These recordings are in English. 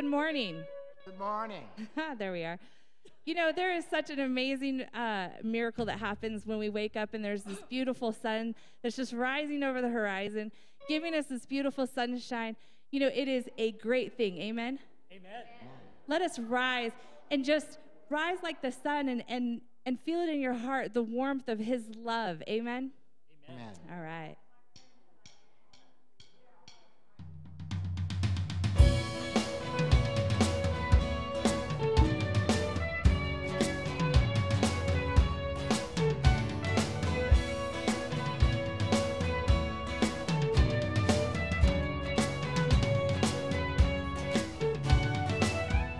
Good morning. Good morning. there we are. You know, there is such an amazing uh, miracle that happens when we wake up and there's this beautiful sun that's just rising over the horizon, giving us this beautiful sunshine. You know, it is a great thing. Amen? Amen. Let us rise and just rise like the sun and, and, and feel it in your heart, the warmth of His love. Amen? Amen. All right.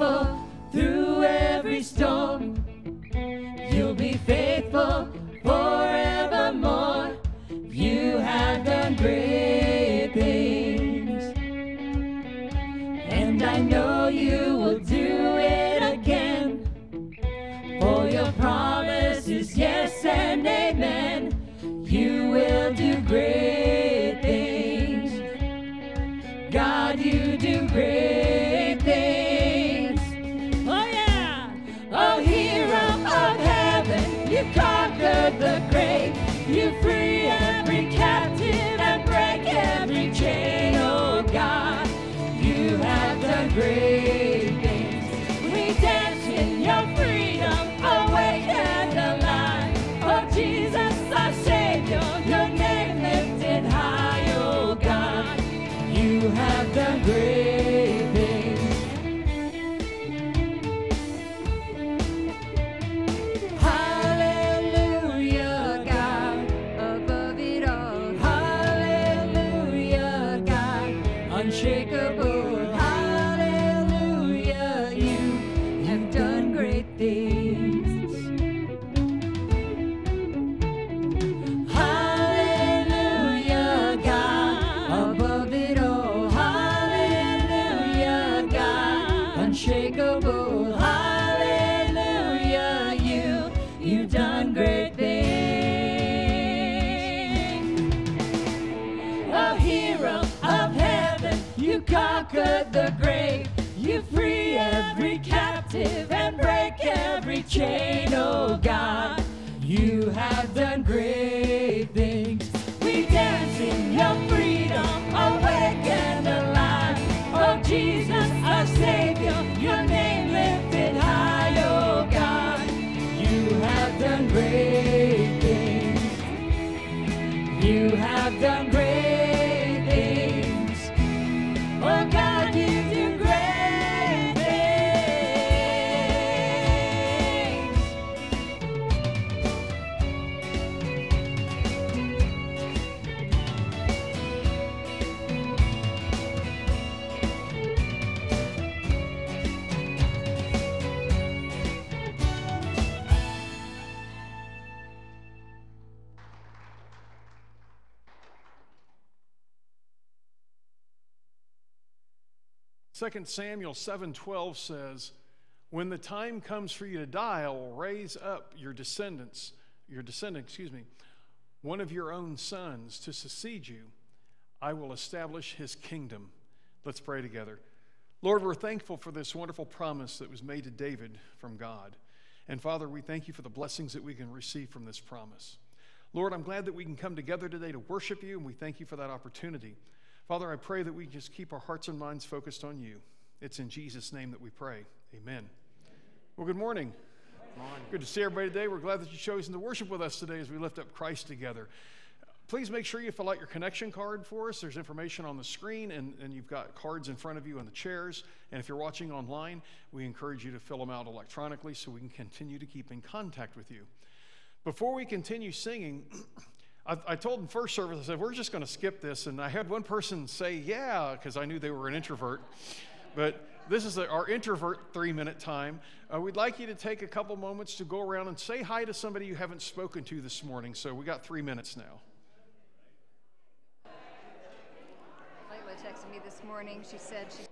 faithful through every storm. You'll be faithful forevermore. You have done great things. And I know you will do it again. For your promise is yes and amen. You will do great things. God, you do great have chain, oh God. 2 Samuel 7:12 says, "When the time comes for you to die, I will raise up your descendants, your descendant, excuse me, one of your own sons to succeed you. I will establish his kingdom." Let's pray together. Lord, we're thankful for this wonderful promise that was made to David from God. And Father, we thank you for the blessings that we can receive from this promise. Lord, I'm glad that we can come together today to worship you, and we thank you for that opportunity. Father, I pray that we just keep our hearts and minds focused on you. It's in Jesus' name that we pray. Amen. Well, good morning. Good, morning. good to see everybody today. We're glad that you've chosen to worship with us today as we lift up Christ together please make sure you fill out your connection card for us. There's information on the screen, and, and you've got cards in front of you on the chairs. And if you're watching online, we encourage you to fill them out electronically so we can continue to keep in contact with you. Before we continue singing, I, told in first service, I said, we're just going to skip this. And I had one person say, yeah, because I knew they were an introvert. But this is our introvert three minute time. Uh, we'd like you to take a couple moments to go around and say hi to somebody you haven't spoken to this morning. So we got three minutes now. Layla texted me this morning. She said she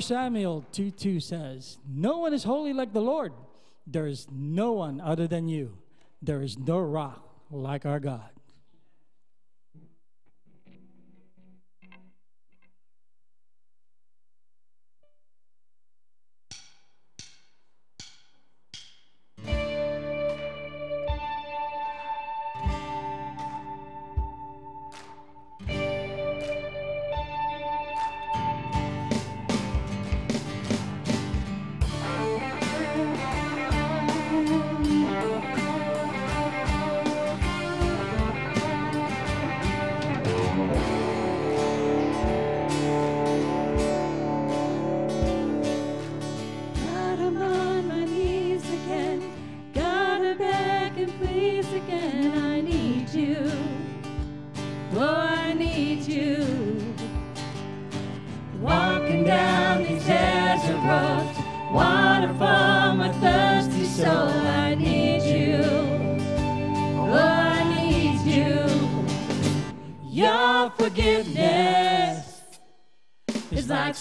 Samuel 2 2 says, No one is holy like the Lord. There is no one other than you. There is no rock like our God.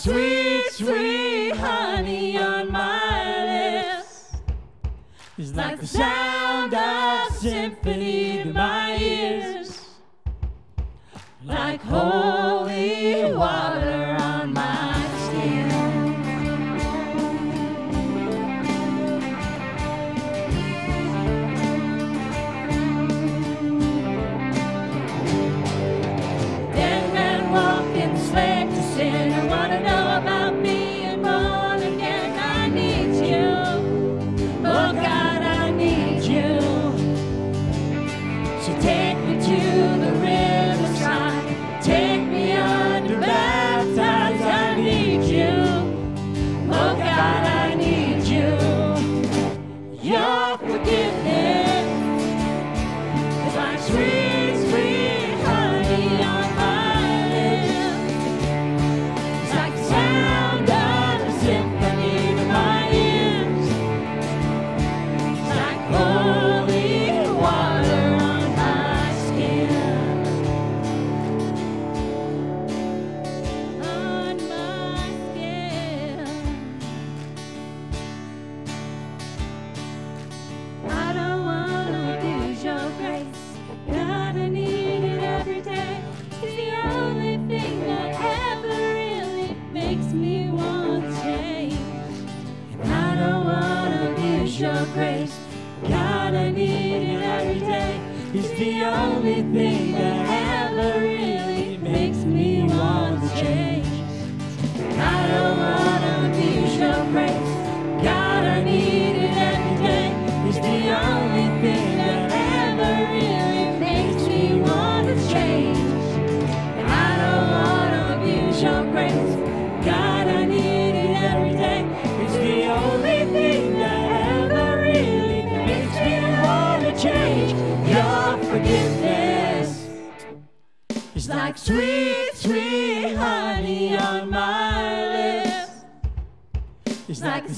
sweet, sweet honey on my lips. It's like the sound of symphony to my ears, like holy water.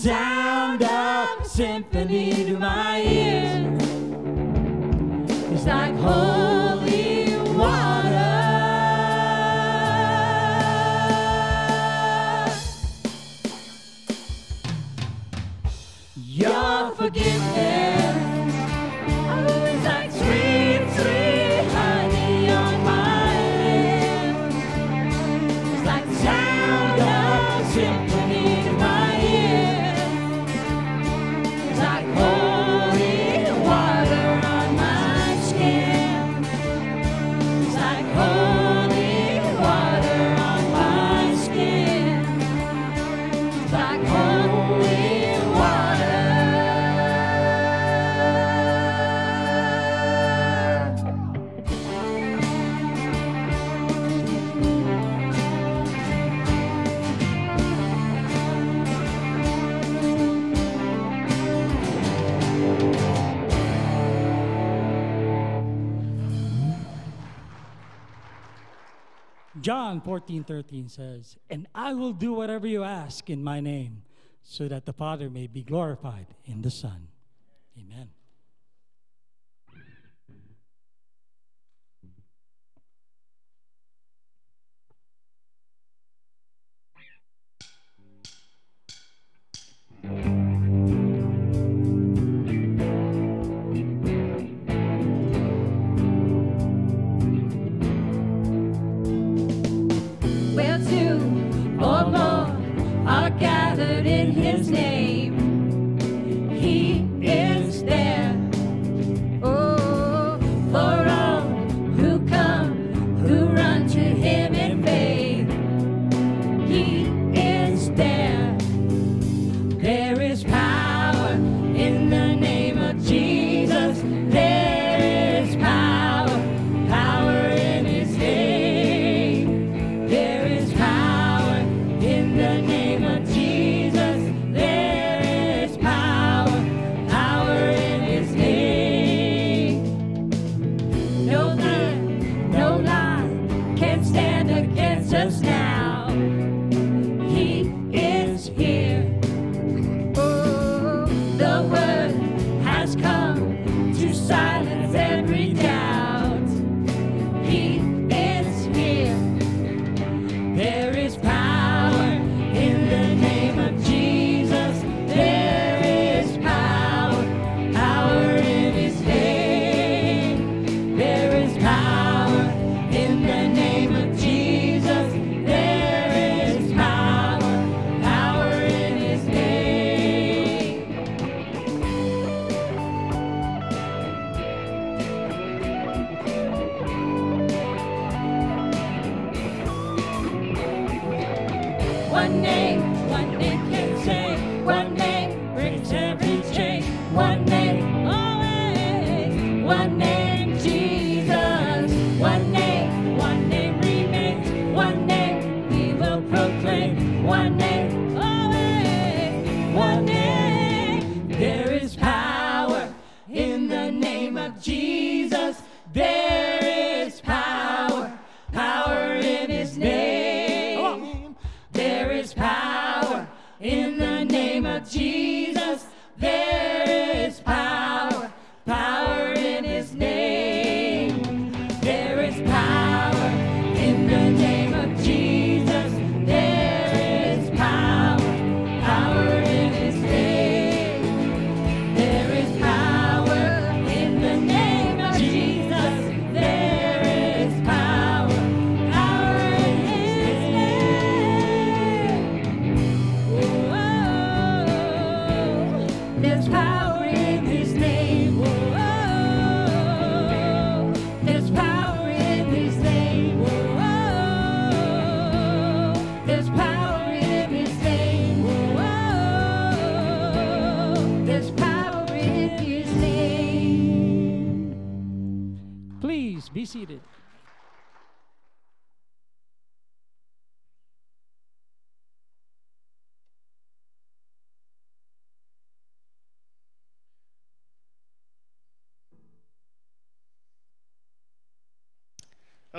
down. John 14:13 says, "And I will do whatever you ask in my name, so that the Father may be glorified in the Son."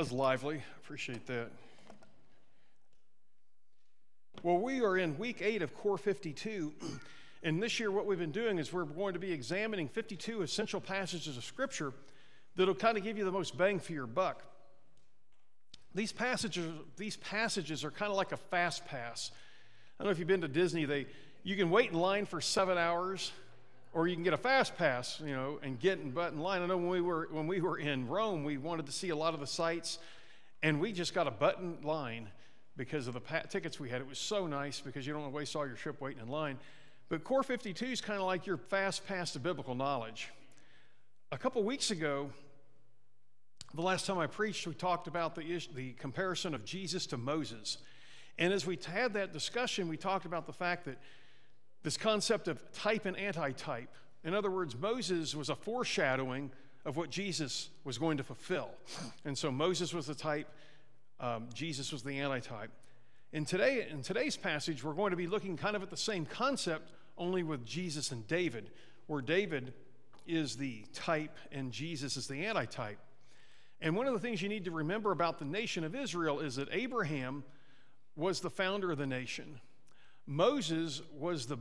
Was lively. Appreciate that. Well, we are in week eight of Core 52. And this year, what we've been doing is we're going to be examining 52 essential passages of Scripture that'll kind of give you the most bang for your buck. These passages, these passages are kind of like a fast pass. I don't know if you've been to Disney. They, you can wait in line for seven hours, or you can get a fast pass, you know, and get in button line. I know when we were when we were in Rome, we wanted to see a lot of the sites, and we just got a button line because of the pa- tickets we had. It was so nice because you don't want to waste all your trip waiting in line. But Core 52 is kind of like your fast pass to biblical knowledge. A couple weeks ago, the last time I preached, we talked about the, the comparison of Jesus to Moses. And as we had that discussion, we talked about the fact that this concept of type and anti-type. In other words, Moses was a foreshadowing of what Jesus was going to fulfill. And so Moses was the type, um, Jesus was the anti-type. In, today, in today's passage, we're going to be looking kind of at the same concept, only with Jesus and David, where David is the type and Jesus is the anti-type. And one of the things you need to remember about the nation of Israel is that Abraham was the founder of the nation. Moses was the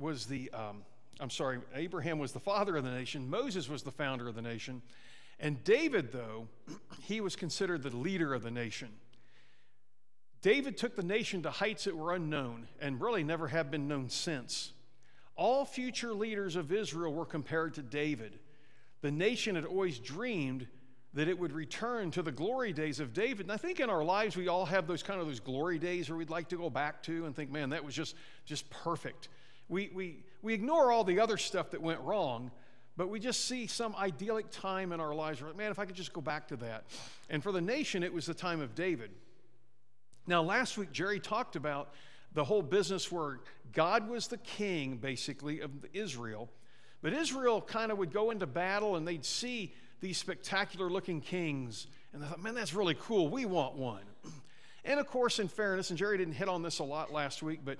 was the um, I'm sorry, Abraham was the father of the nation. Moses was the founder of the nation, and David, though, he was considered the leader of the nation. David took the nation to heights that were unknown and really never have been known since. All future leaders of Israel were compared to David. The nation had always dreamed that it would return to the glory days of David. And I think in our lives we all have those kind of those glory days where we'd like to go back to and think, man, that was just just perfect. We we we ignore all the other stuff that went wrong, but we just see some idyllic time in our lives where, man, if I could just go back to that. And for the nation, it was the time of David. Now, last week, Jerry talked about the whole business where God was the king, basically, of Israel. But Israel kind of would go into battle and they'd see these spectacular looking kings. And they thought, man, that's really cool. We want one. And of course, in fairness, and Jerry didn't hit on this a lot last week, but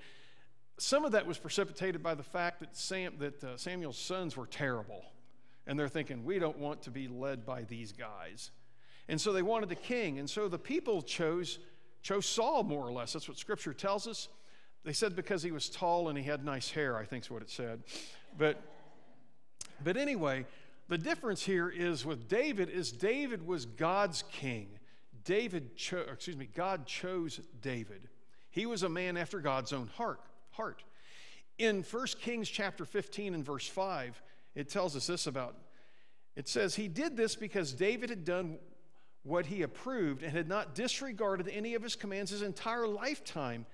some of that was precipitated by the fact that, Sam, that uh, Samuel's sons were terrible. And they're thinking, we don't want to be led by these guys. And so they wanted a king. And so the people chose, chose Saul, more or less. That's what scripture tells us. They said because he was tall and he had nice hair, I think is what it said. But, but anyway, the difference here is with David is David was God's king. David cho- excuse me, God chose David. He was a man after God's own heart. Heart. In 1 Kings chapter 15 and verse 5, it tells us this about it says he did this because David had done what he approved and had not disregarded any of his commands his entire lifetime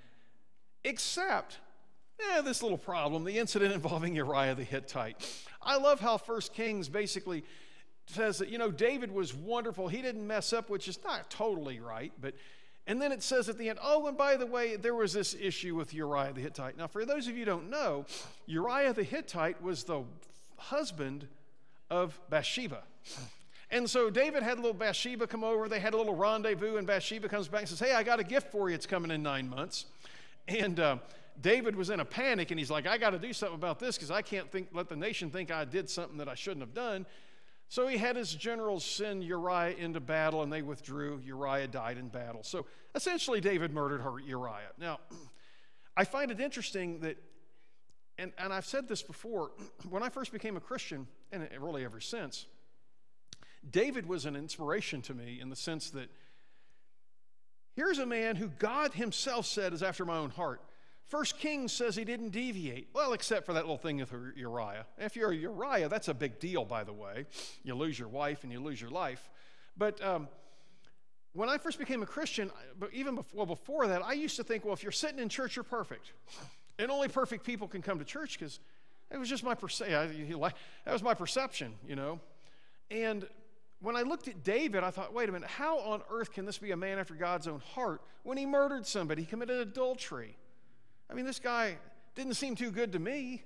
except eh, this little problem, the incident involving Uriah the Hittite. I love how First Kings basically says that, you know, David was wonderful. He didn't mess up, which is not totally right, but and then it says at the end, oh, and by the way, there was this issue with Uriah the Hittite. Now, for those of you don't know, Uriah the Hittite was the husband of Bathsheba. And so David had a little Bathsheba come over. They had a little rendezvous, and Bathsheba comes back and says, Hey, I got a gift for you. It's coming in nine months. And uh, David was in a panic, and he's like, I got to do something about this because I can't think, let the nation think I did something that I shouldn't have done. So he had his generals send Uriah into battle, and they withdrew. Uriah died in battle. So essentially, David murdered Uriah. Now, I find it interesting that, and, and I've said this before, when I first became a Christian, and really ever since, David was an inspiration to me in the sense that here's a man who God himself said is after my own heart. First Kings says he didn't deviate. Well, except for that little thing with Uriah. If you're Uriah, that's a big deal, by the way. You lose your wife and you lose your life. But um, when I first became a Christian, but even before, well, before that, I used to think, well, if you're sitting in church, you're perfect. And only perfect people can come to church because it was just my perception. That was my perception, you know. And when I looked at David, I thought, wait a minute, how on earth can this be a man after God's own heart when he murdered somebody? He committed adultery. I mean, this guy didn't seem too good to me,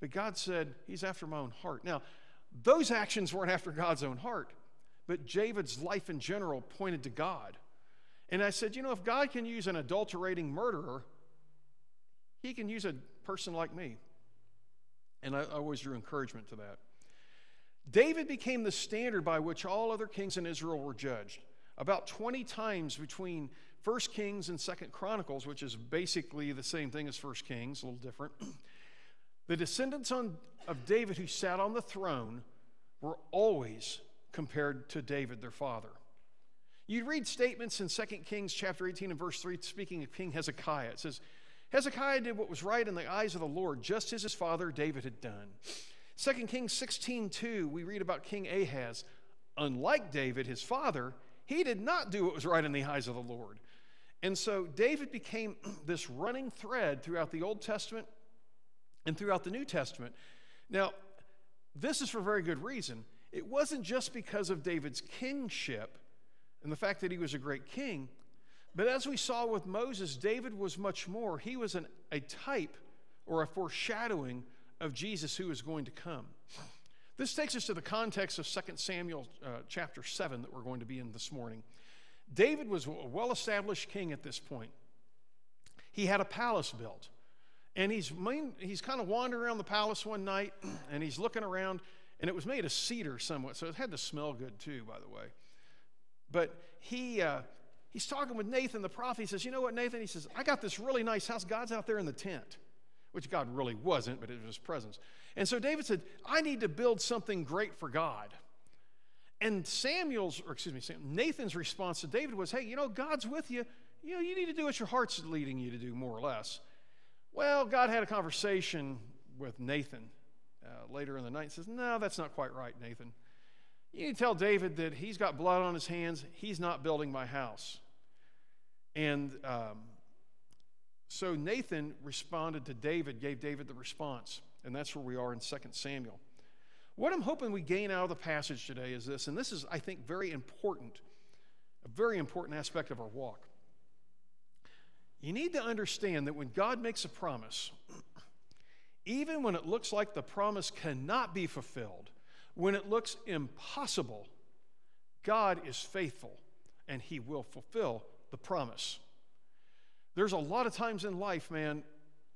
but God said, He's after my own heart. Now, those actions weren't after God's own heart, but David's life in general pointed to God. And I said, you know, if God can use an adulterating murderer, he can use a person like me. And I, always drew encouragement to that. David became the standard by which all other kings in Israel were judged. About 20 times between 1 Kings and 2 Chronicles, which is basically the same thing as 1 Kings, a little different. the descendants on, of David who sat on the throne were always compared to David, their father. You read statements in 2 Kings chapter 18 and verse 3, speaking of King Hezekiah. It says, Hezekiah did what was right in the eyes of the Lord, just as his father David had done. 2 Kings 16 2, we read about King Ahaz. Unlike David, his father, he did not do what was right in the eyes of the Lord. And so David became this running thread throughout the Old Testament and throughout the New Testament. Now, this is for very good reason. It wasn't just because of David's kingship and the fact that he was a great king, but as we saw with Moses, David was much more. He was an, a type or a foreshadowing of Jesus who is going to come. This takes us to the context of 2 Samuel uh, chapter 7 that we're going to be in this morning. David was a well established king at this point. He had a palace built. And he's, main, he's kind of wandering around the palace one night and he's looking around, and it was made of cedar somewhat, so it had to smell good too, by the way. But he, uh, he's talking with Nathan the prophet. He says, You know what, Nathan? He says, I got this really nice house. God's out there in the tent, which God really wasn't, but it was his presence. And so David said, I need to build something great for God. And Samuel's, or excuse me, Nathan's response to David was, Hey, you know, God's with you. You know, you need to do what your heart's leading you to do, more or less. Well, God had a conversation with Nathan uh, later in the night and says, No, that's not quite right, Nathan. You need to tell David that he's got blood on his hands. He's not building my house. And um, so Nathan responded to David, gave David the response. And that's where we are in 2 Samuel. What I'm hoping we gain out of the passage today is this, and this is, I think, very important, a very important aspect of our walk. You need to understand that when God makes a promise, even when it looks like the promise cannot be fulfilled, when it looks impossible, God is faithful and He will fulfill the promise. There's a lot of times in life, man,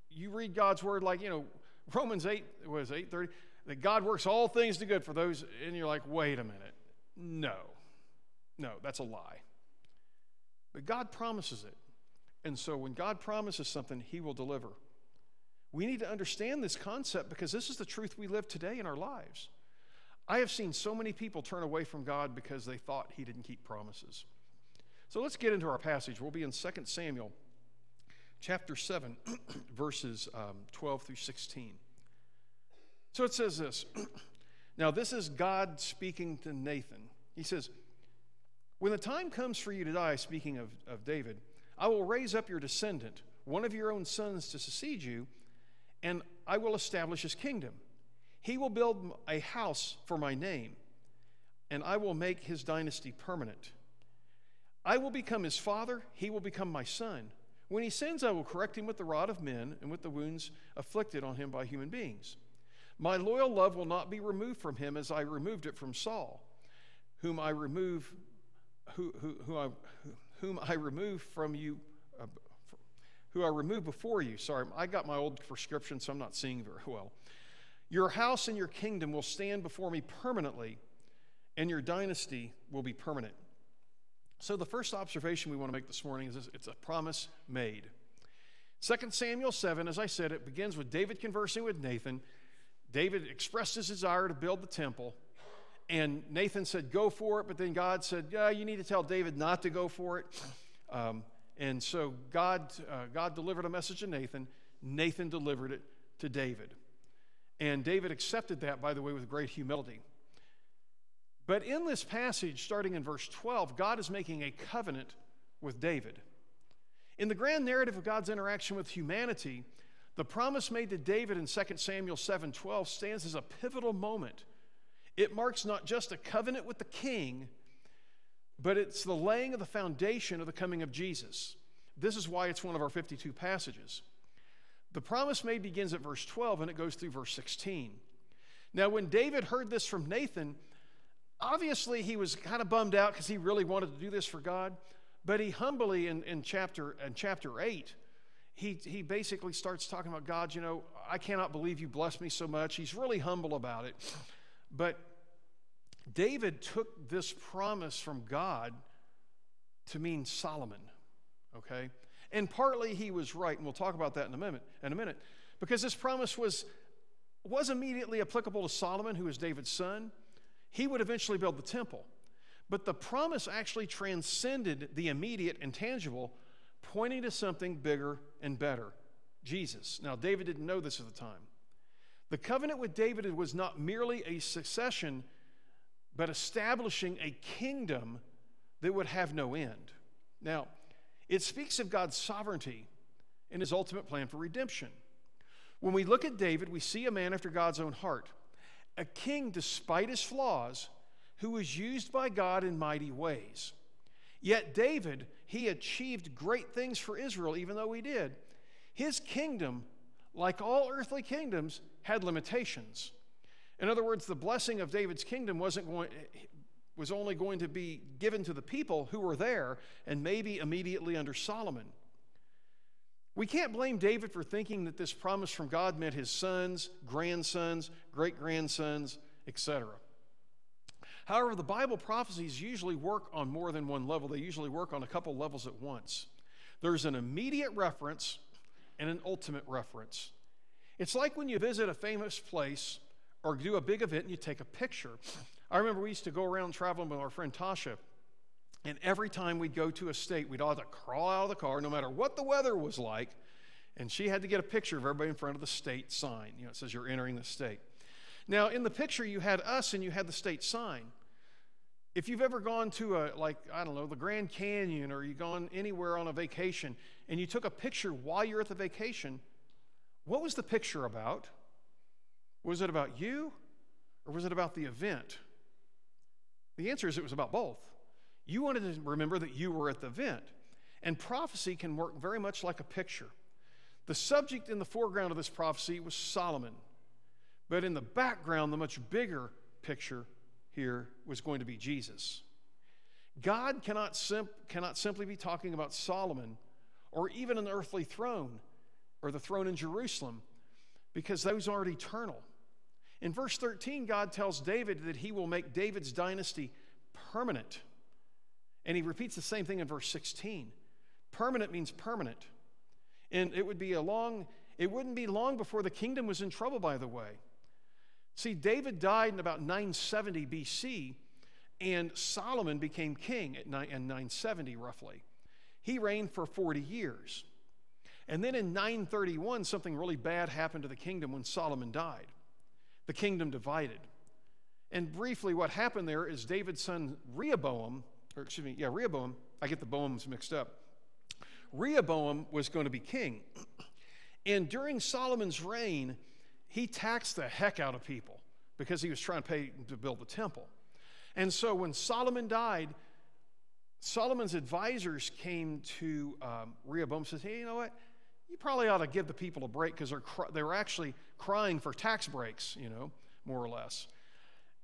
you read God's word like, you know, Romans 8 was 830, that God works all things to good for those, and you're like, wait a minute. No. No, that's a lie. But God promises it. And so when God promises something, He will deliver. We need to understand this concept because this is the truth we live today in our lives. I have seen so many people turn away from God because they thought he didn't keep promises. So let's get into our passage. We'll be in 2 Samuel chapter 7, verses um, 12 through 16. So it says this. now, this is God speaking to Nathan. He says, When the time comes for you to die, speaking of, of David, I will raise up your descendant, one of your own sons, to succeed you, and I will establish his kingdom. He will build a house for my name, and I will make his dynasty permanent. I will become his father, he will become my son. When he sins, I will correct him with the rod of men and with the wounds afflicted on him by human beings. My loyal love will not be removed from him as I removed it from Saul, whom I remove, who, who, who I, whom I remove from you, uh, who I remove before you. Sorry, I got my old prescription, so I'm not seeing very well. Your house and your kingdom will stand before me permanently, and your dynasty will be permanent. So, the first observation we want to make this morning is it's a promise made. 2 Samuel 7, as I said, it begins with David conversing with Nathan. David expressed his desire to build the temple, and Nathan said, Go for it, but then God said, Yeah, you need to tell David not to go for it. Um, and so God, uh, God delivered a message to Nathan. Nathan delivered it to David. And David accepted that, by the way, with great humility. But in this passage, starting in verse 12, God is making a covenant with David. In the grand narrative of God's interaction with humanity, the promise made to David in 2 Samuel 7:12 stands as a pivotal moment. It marks not just a covenant with the king, but it's the laying of the foundation of the coming of Jesus. This is why it's one of our 52 passages. The promise made begins at verse 12 and it goes through verse 16. Now, when David heard this from Nathan, obviously, he was kind of bummed out because he really wanted to do this for God. But he humbly, in, in, chapter, in chapter 8, he, he basically starts talking about God, you know, I cannot believe you blessed me so much. He's really humble about it. But David took this promise from God to mean Solomon, okay? And partly he was right, and we'll talk about that in a minute, in a minute, because this promise was, was immediately applicable to Solomon, who was David's son. He would eventually build the temple. But the promise actually transcended the immediate and tangible, pointing to something bigger and better Jesus. Now, David didn't know this at the time. The covenant with David was not merely a succession, but establishing a kingdom that would have no end. Now, it speaks of God's sovereignty and his ultimate plan for redemption. When we look at David, we see a man after God's own heart, a king despite his flaws, who was used by God in mighty ways. Yet David, he achieved great things for Israel, even though he did. His kingdom, like all earthly kingdoms, had limitations. In other words, the blessing of David's kingdom wasn't going, was only going to be given to the people who were there and maybe immediately under Solomon. We can't blame David for thinking that this promise from God meant his sons, grandsons, great grandsons, etc. However, the Bible prophecies usually work on more than one level, they usually work on a couple levels at once. There's an immediate reference and an ultimate reference. It's like when you visit a famous place or do a big event and you take a picture. I remember we used to go around traveling with our friend Tasha, and every time we'd go to a state, we'd all have to crawl out of the car, no matter what the weather was like, and she had to get a picture of everybody in front of the state sign. You know, it says you're entering the state. Now, in the picture, you had us and you had the state sign. If you've ever gone to a, like, I don't know, the Grand Canyon or you've gone anywhere on a vacation and you took a picture while you're at the vacation, what was the picture about? Was it about you or was it about the event? The answer is it was about both. You wanted to remember that you were at the event. And prophecy can work very much like a picture. The subject in the foreground of this prophecy was Solomon. But in the background, the much bigger picture here was going to be Jesus. God cannot, sim- cannot simply be talking about Solomon or even an earthly throne or the throne in Jerusalem because those aren't eternal. In verse 13, God tells David that he will make David's dynasty permanent. And he repeats the same thing in verse 16. Permanent means permanent. And it would be a long, it wouldn't be long before the kingdom was in trouble, by the way. See, David died in about 970 BC, and Solomon became king at 970 roughly. He reigned for 40 years. And then in 931, something really bad happened to the kingdom when Solomon died. The kingdom divided. And briefly, what happened there is David's son Rehoboam, or excuse me, yeah, Rehoboam, I get the Boams mixed up. Rehoboam was going to be king. And during Solomon's reign, he taxed the heck out of people because he was trying to pay to build the temple. And so when Solomon died, Solomon's advisors came to um, Rehoboam and said, Hey, you know what? You probably ought to give the people a break because they're they were actually crying for tax breaks, you know, more or less.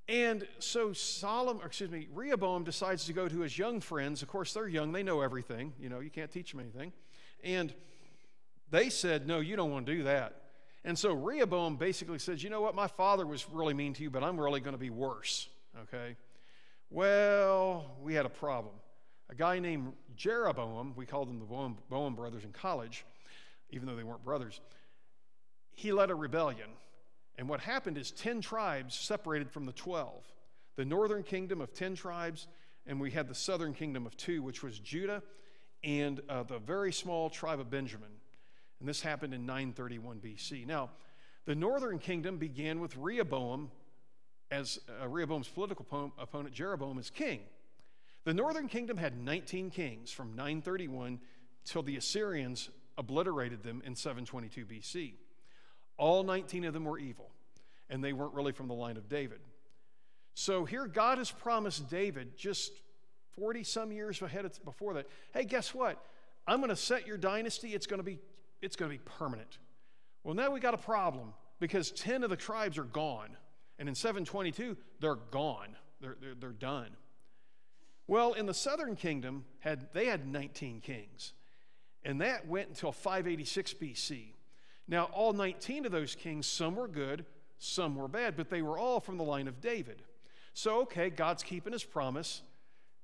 And so Solomon, excuse me, Rehoboam decides to go to his young friends. Of course, they're young, they know everything. You know, you can't teach them anything. And they said, No, you don't want to do that. And so Rehoboam basically says, You know what? My father was really mean to you, but I'm really going to be worse. Okay? Well, we had a problem. A guy named Jeroboam, we called them the Boam brothers in college, even though they weren't brothers, he led a rebellion. And what happened is 10 tribes separated from the 12. The northern kingdom of 10 tribes, and we had the southern kingdom of two, which was Judah and uh, the very small tribe of Benjamin. And this happened in 931 BC. Now, the northern kingdom began with Rehoboam as uh, Rehoboam's political opponent, Jeroboam, as king. The northern kingdom had 19 kings from 931 till the Assyrians obliterated them in 722 BC. All 19 of them were evil, and they weren't really from the line of David. So here God has promised David just 40 some years ahead before that hey, guess what? I'm going to set your dynasty. It's going to be it's going to be permanent. Well, now we got a problem because 10 of the tribes are gone. And in 722, they're gone. They're, they're, they're done. Well, in the southern kingdom, had, they had 19 kings, and that went until 586 BC. Now, all 19 of those kings, some were good, some were bad, but they were all from the line of David. So, okay, God's keeping his promise.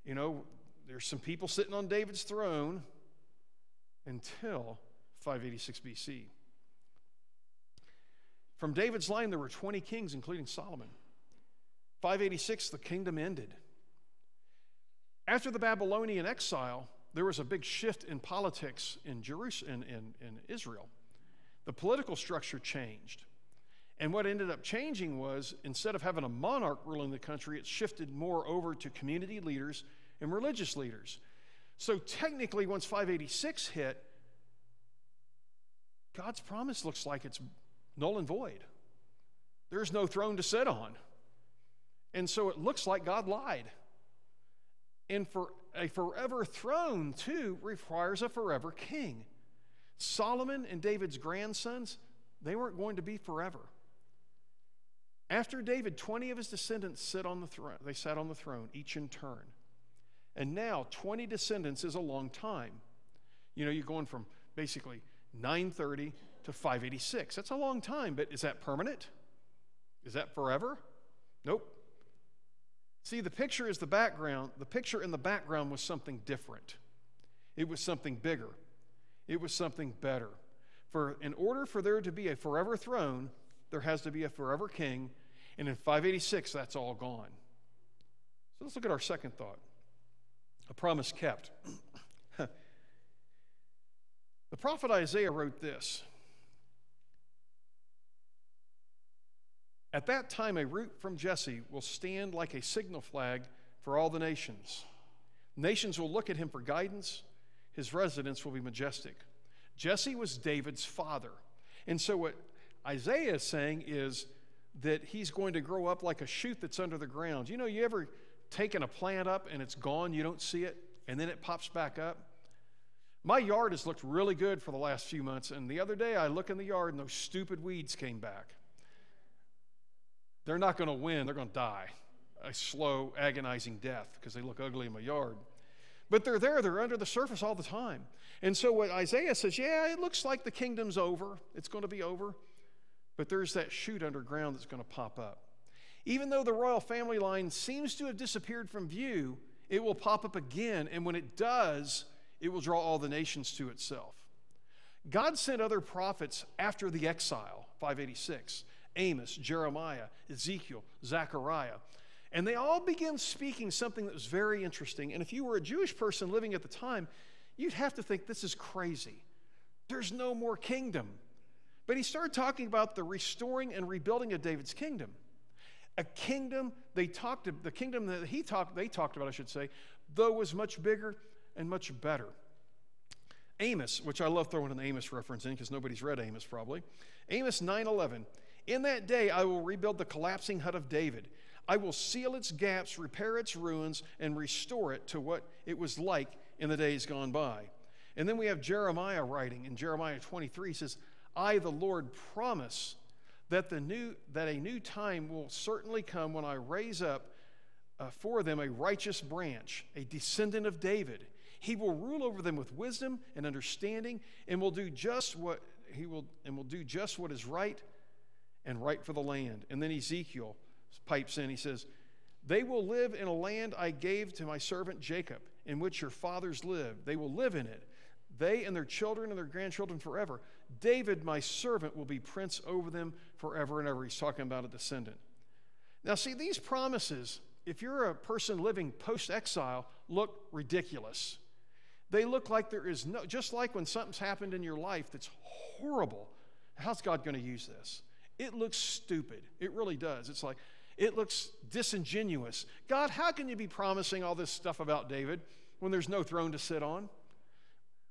You know, there's some people sitting on David's throne until 586 BC. From David's line, there were 20 kings, including Solomon. 586, the kingdom ended. After the Babylonian exile, there was a big shift in politics in, Jerusalem, in, in, in Israel. The political structure changed. And what ended up changing was instead of having a monarch ruling the country, it shifted more over to community leaders and religious leaders. So technically, once 586 hit, God's promise looks like it's null and void. There's no throne to sit on. And so it looks like God lied. And for a forever throne, too, requires a forever king. Solomon and David's grandsons, they weren't going to be forever. After David, 20 of his descendants sit on the throne. They sat on the throne, each in turn. And now 20 descendants is a long time. You know, you're going from basically 930 to 586. That's a long time, but is that permanent? Is that forever? Nope. See, the picture is the background. The picture in the background was something different. It was something bigger. It was something better. For in order for there to be a forever throne, there has to be a forever king. And in 586, that's all gone. So let's look at our second thought a promise kept. the prophet Isaiah wrote this At that time, a root from Jesse will stand like a signal flag for all the nations. Nations will look at him for guidance, his residence will be majestic. Jesse was David's father. And so, what Isaiah is saying is that he's going to grow up like a shoot that's under the ground. You know, you ever taken a plant up and it's gone, you don't see it, and then it pops back up? My yard has looked really good for the last few months, and the other day I look in the yard and those stupid weeds came back. They're not going to win, they're going to die a slow, agonizing death because they look ugly in my yard. But they're there, they're under the surface all the time. And so what Isaiah says, yeah, it looks like the kingdom's over, it's going to be over, but there's that shoot underground that's going to pop up. Even though the royal family line seems to have disappeared from view, it will pop up again, and when it does, it will draw all the nations to itself. God sent other prophets after the exile, 586. Amos, Jeremiah, Ezekiel, Zechariah. And they all began speaking something that was very interesting. And if you were a Jewish person living at the time, you'd have to think this is crazy. There's no more kingdom. But he started talking about the restoring and rebuilding of David's kingdom. A kingdom they talked the kingdom that he talked they talked about, I should say, though was much bigger and much better. Amos, which I love throwing an Amos reference in because nobody's read Amos probably. Amos 9:11 in that day, I will rebuild the collapsing hut of David. I will seal its gaps, repair its ruins, and restore it to what it was like in the days gone by. And then we have Jeremiah writing in Jeremiah 23 says, I, the Lord, promise that, the new, that a new time will certainly come when I raise up uh, for them a righteous branch, a descendant of David. He will rule over them with wisdom and understanding, and will do just what he will and will do just what is right and right for the land. And then Ezekiel pipes in, he says, They will live in a land I gave to my servant Jacob, in which your fathers lived. They will live in it, they and their children and their grandchildren forever. David, my servant, will be prince over them forever and ever. He's talking about a descendant. Now, see, these promises, if you're a person living post exile, look ridiculous. They look like there is no, just like when something's happened in your life that's horrible. How's God going to use this? It looks stupid. It really does. It's like, it looks disingenuous. God, how can you be promising all this stuff about David when there's no throne to sit on?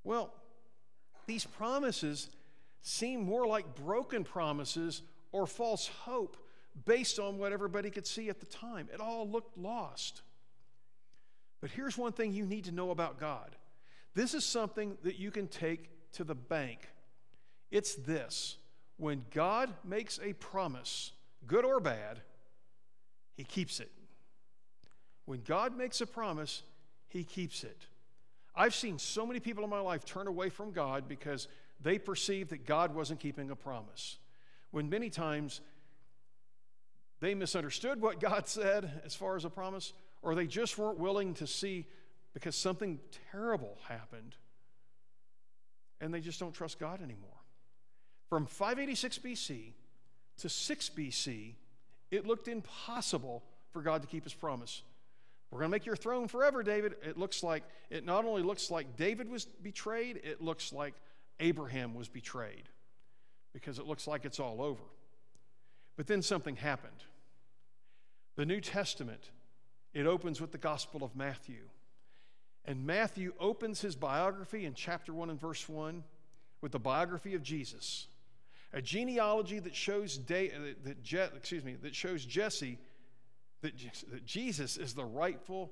Well, these promises seem more like broken promises or false hope based on what everybody could see at the time. It all looked lost. But here's one thing you need to know about God this is something that you can take to the bank. It's this when God makes a promise, good or bad, he keeps it. When God makes a promise, He keeps it. I've seen so many people in my life turn away from God because they perceived that God wasn't keeping a promise. When many times they misunderstood what God said as far as a promise, or they just weren't willing to see because something terrible happened and they just don't trust God anymore. From 586 BC to 6 BC, it looked impossible for God to keep his promise. We're going to make your throne forever, David. It looks like, it not only looks like David was betrayed, it looks like Abraham was betrayed because it looks like it's all over. But then something happened. The New Testament, it opens with the Gospel of Matthew. And Matthew opens his biography in chapter 1 and verse 1 with the biography of Jesus, a genealogy that shows, da- that Je- excuse me, that shows Jesse that, that Jesus is the rightful,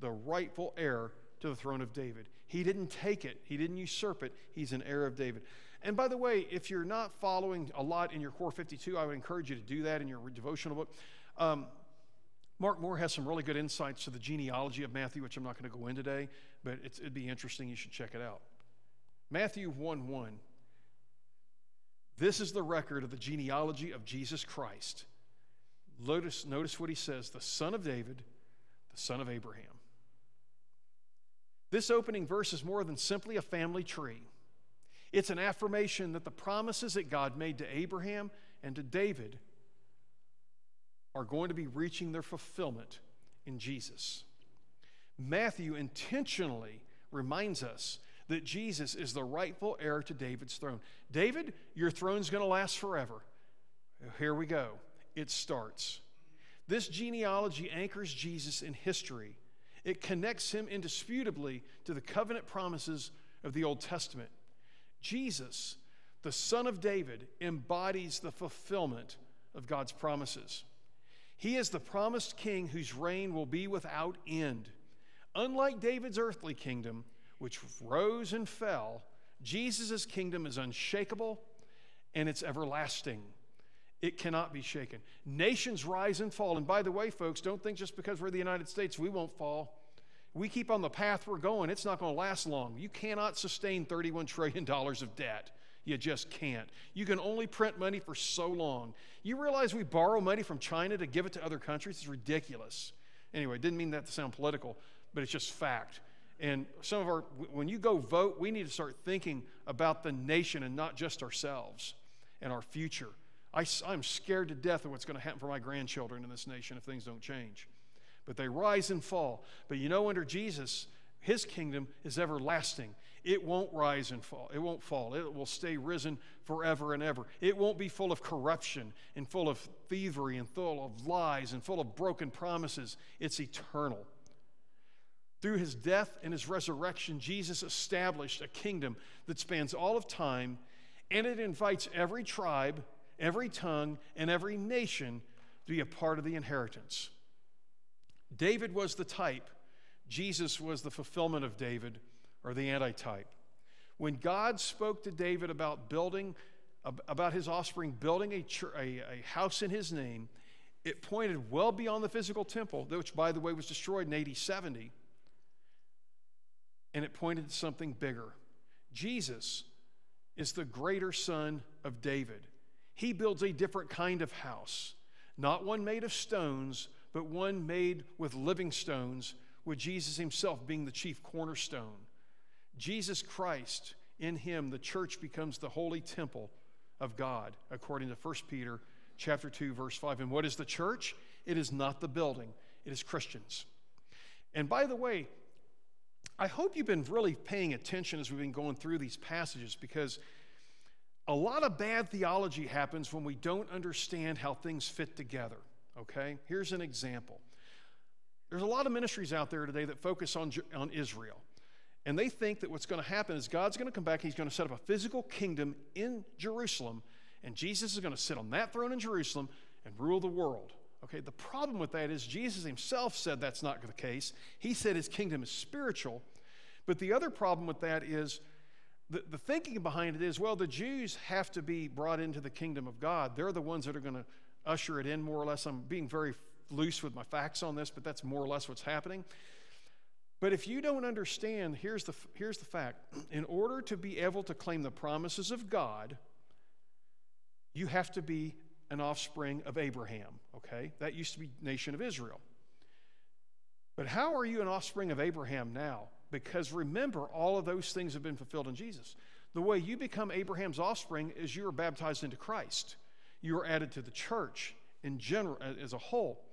the rightful heir to the throne of David. He didn't take it, he didn't usurp it. He's an heir of David. And by the way, if you're not following a lot in your Core 52, I would encourage you to do that in your devotional book. Um, Mark Moore has some really good insights to the genealogy of Matthew, which I'm not going to go in today, but it'd be interesting. You should check it out. Matthew 1 1. This is the record of the genealogy of Jesus Christ. Notice, notice what he says the son of David, the son of Abraham. This opening verse is more than simply a family tree. It's an affirmation that the promises that God made to Abraham and to David are going to be reaching their fulfillment in Jesus. Matthew intentionally reminds us that Jesus is the rightful heir to David's throne. David, your throne's going to last forever. Here we go. It starts. This genealogy anchors Jesus in history. It connects him indisputably to the covenant promises of the Old Testament. Jesus, the son of David, embodies the fulfillment of God's promises. He is the promised king whose reign will be without end. Unlike David's earthly kingdom, which rose and fell, Jesus' kingdom is unshakable and it's everlasting. It cannot be shaken. Nations rise and fall. And by the way, folks, don't think just because we're the United States we won't fall. We keep on the path we're going, it's not going to last long. You cannot sustain $31 trillion of debt. You just can't. You can only print money for so long. You realize we borrow money from China to give it to other countries? It's ridiculous. Anyway, didn't mean that to sound political, but it's just fact. And some of our, when you go vote, we need to start thinking about the nation and not just ourselves and our future. I, I'm scared to death of what's going to happen for my grandchildren in this nation if things don't change. But they rise and fall. But you know, under Jesus, his kingdom is everlasting. It won't rise and fall. It won't fall. It will stay risen forever and ever. It won't be full of corruption and full of thievery and full of lies and full of broken promises. It's eternal. Through his death and his resurrection, Jesus established a kingdom that spans all of time, and it invites every tribe, every tongue, and every nation to be a part of the inheritance. David was the type Jesus was the fulfillment of David or the antitype. When God spoke to David about building, about his offspring building a, a, a house in his name, it pointed well beyond the physical temple, which, by the way, was destroyed in AD 70. And it pointed to something bigger. Jesus is the greater son of David. He builds a different kind of house, not one made of stones, but one made with living stones with Jesus himself being the chief cornerstone. Jesus Christ, in him, the church becomes the holy temple of God, according to 1 Peter chapter 2, verse 5. And what is the church? It is not the building, it is Christians. And by the way, I hope you've been really paying attention as we've been going through these passages because a lot of bad theology happens when we don't understand how things fit together. Okay? Here's an example. There's a lot of ministries out there today that focus on, on Israel. And they think that what's going to happen is God's going to come back, He's going to set up a physical kingdom in Jerusalem, and Jesus is going to sit on that throne in Jerusalem and rule the world. Okay, the problem with that is Jesus himself said that's not the case. He said his kingdom is spiritual. But the other problem with that is the, the thinking behind it is well, the Jews have to be brought into the kingdom of God. They're the ones that are going to usher it in more or less. I'm being very loose with my facts on this, but that's more or less what's happening. But if you don't understand, here's the, here's the fact in order to be able to claim the promises of God, you have to be an offspring of Abraham, okay? That used to be nation of Israel. But how are you an offspring of Abraham now? Because remember, all of those things have been fulfilled in Jesus. The way you become Abraham's offspring is you are baptized into Christ. You are added to the church in general as a whole.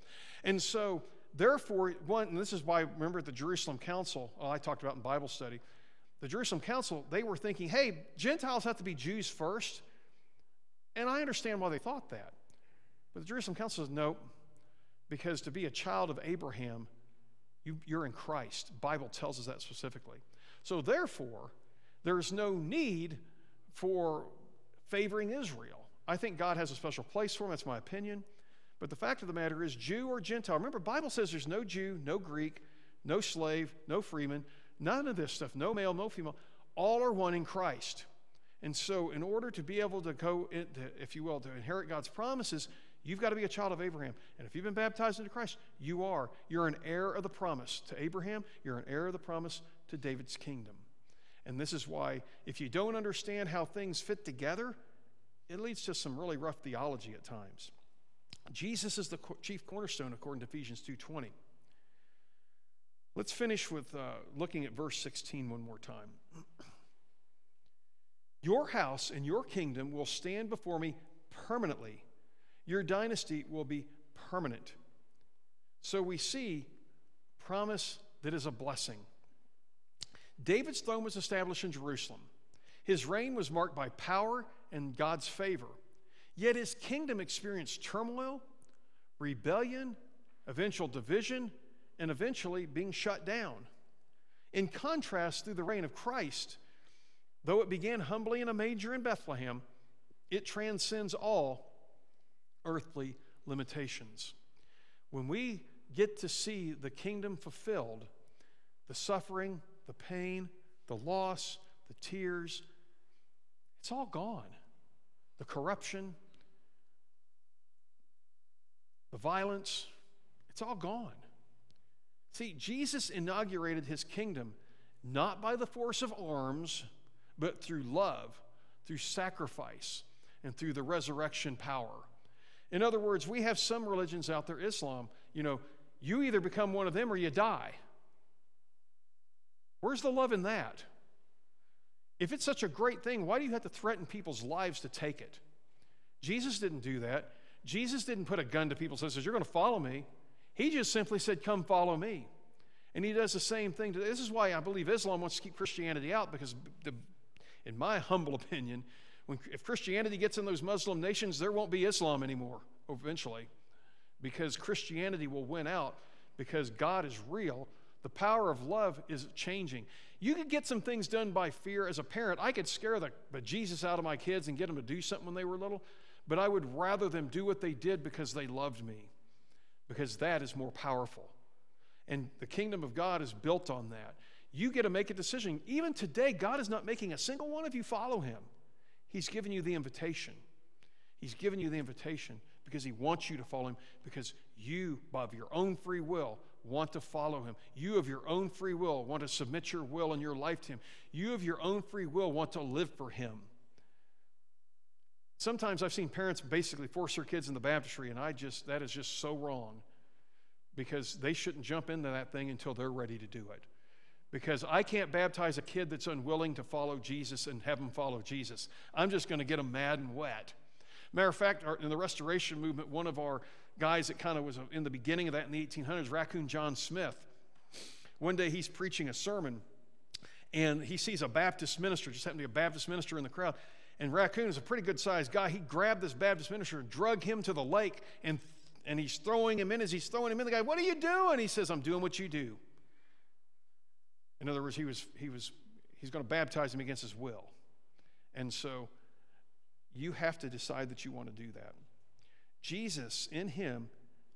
And so, therefore, one, and this is why, remember at the Jerusalem Council, oh, I talked about in Bible study, the Jerusalem Council, they were thinking, hey, Gentiles have to be Jews first. And I understand why they thought that. But the Jerusalem Council says, nope, because to be a child of Abraham, you, you're in Christ. Bible tells us that specifically. So therefore, there's no need for favoring Israel. I think God has a special place for him. That's my opinion. But the fact of the matter is, Jew or Gentile, remember, Bible says there's no Jew, no Greek, no slave, no freeman, none of this stuff, no male, no female. All are one in Christ. And so, in order to be able to go, into, if you will, to inherit God's promises, you've got to be a child of Abraham. And if you've been baptized into Christ, you are. You're an heir of the promise to Abraham, you're an heir of the promise to David's kingdom. And this is why, if you don't understand how things fit together, it leads to some really rough theology at times. Jesus is the chief cornerstone according to Ephesians 2:20. Let's finish with uh, looking at verse 16 one more time. Your house and your kingdom will stand before me permanently. Your dynasty will be permanent. So we see promise that is a blessing. David's throne was established in Jerusalem. His reign was marked by power and God's favor. Yet his kingdom experienced turmoil, rebellion, eventual division, and eventually being shut down. In contrast, through the reign of Christ, Though it began humbly in a manger in Bethlehem, it transcends all earthly limitations. When we get to see the kingdom fulfilled, the suffering, the pain, the loss, the tears, it's all gone. The corruption, the violence, it's all gone. See, Jesus inaugurated his kingdom not by the force of arms but through love, through sacrifice, and through the resurrection power. In other words, we have some religions out there, Islam, you know, you either become one of them or you die. Where's the love in that? If it's such a great thing, why do you have to threaten people's lives to take it? Jesus didn't do that. Jesus didn't put a gun to people's says, You're going to follow me. He just simply said, Come follow me. And he does the same thing. To, this is why I believe Islam wants to keep Christianity out because the in my humble opinion, when, if Christianity gets in those Muslim nations, there won't be Islam anymore eventually because Christianity will win out because God is real. The power of love is changing. You could get some things done by fear. As a parent, I could scare the, the Jesus out of my kids and get them to do something when they were little, but I would rather them do what they did because they loved me, because that is more powerful. And the kingdom of God is built on that you get to make a decision. Even today, God is not making a single one of you follow him. He's given you the invitation. He's given you the invitation because he wants you to follow him because you, by your own free will, want to follow him. You, of your own free will, want to submit your will and your life to him. You, of your own free will, want to live for him. Sometimes I've seen parents basically force their kids in the baptistry, and I just, that is just so wrong because they shouldn't jump into that thing until they're ready to do it because I can't baptize a kid that's unwilling to follow Jesus and have them follow Jesus. I'm just going to get them mad and wet. Matter of fact, in the Restoration movement, one of our guys that kind of was uh, in the beginning of that in the 1800s, Raccoon John Smith, one day he's preaching a sermon and he sees a Baptist minister, just happened to be a Baptist minister in the crowd. And Raccoon is a pretty good sized guy. He grabbed this Baptist minister, and drug him to the lake, and, and he's throwing him in. As he's throwing him in, the guy, What are you doing? He says, I'm doing what you do. In other words, he was, he was, he's going to baptize him against his will. And so you have to decide that you want to do that. Jesus, in him,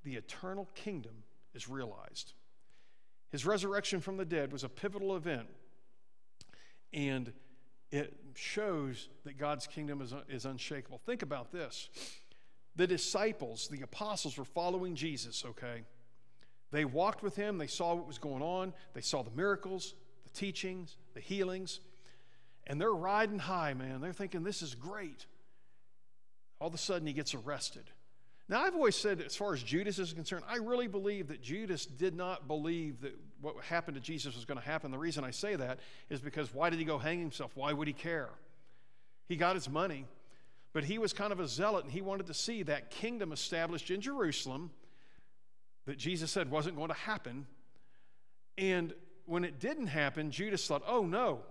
the eternal kingdom is realized. His resurrection from the dead was a pivotal event, and it shows that God's kingdom is, is unshakable. Think about this the disciples, the apostles, were following Jesus, okay? They walked with him, they saw what was going on, they saw the miracles, the teachings, the healings, and they're riding high, man. They're thinking, this is great. All of a sudden, he gets arrested. Now, I've always said, as far as Judas is concerned, I really believe that Judas did not believe that what happened to Jesus was going to happen. The reason I say that is because why did he go hang himself? Why would he care? He got his money, but he was kind of a zealot and he wanted to see that kingdom established in Jerusalem that Jesus said wasn't going to happen. And when it didn't happen, Judas thought, oh no,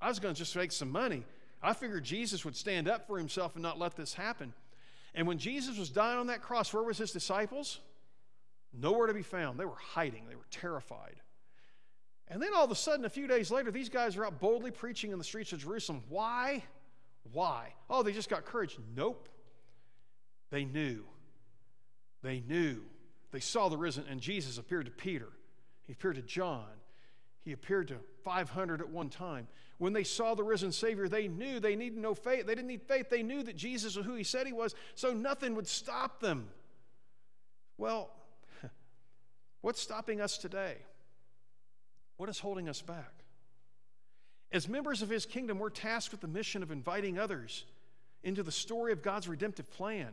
I was going to just make some money. I figured Jesus would stand up for himself and not let this happen. And when Jesus was dying on that cross, where was his disciples? Nowhere to be found. They were hiding, they were terrified. And then all of a sudden, a few days later, these guys are out boldly preaching in the streets of Jerusalem. Why? Why? Oh, they just got courage. Nope. They knew. They knew. They saw the risen, and Jesus appeared to Peter. He appeared to John. He appeared to 500 at one time. When they saw the risen Savior, they knew they needed no faith. They didn't need faith. They knew that Jesus was who he said he was, so nothing would stop them. Well, what's stopping us today? What is holding us back? As members of his kingdom, we're tasked with the mission of inviting others into the story of God's redemptive plan.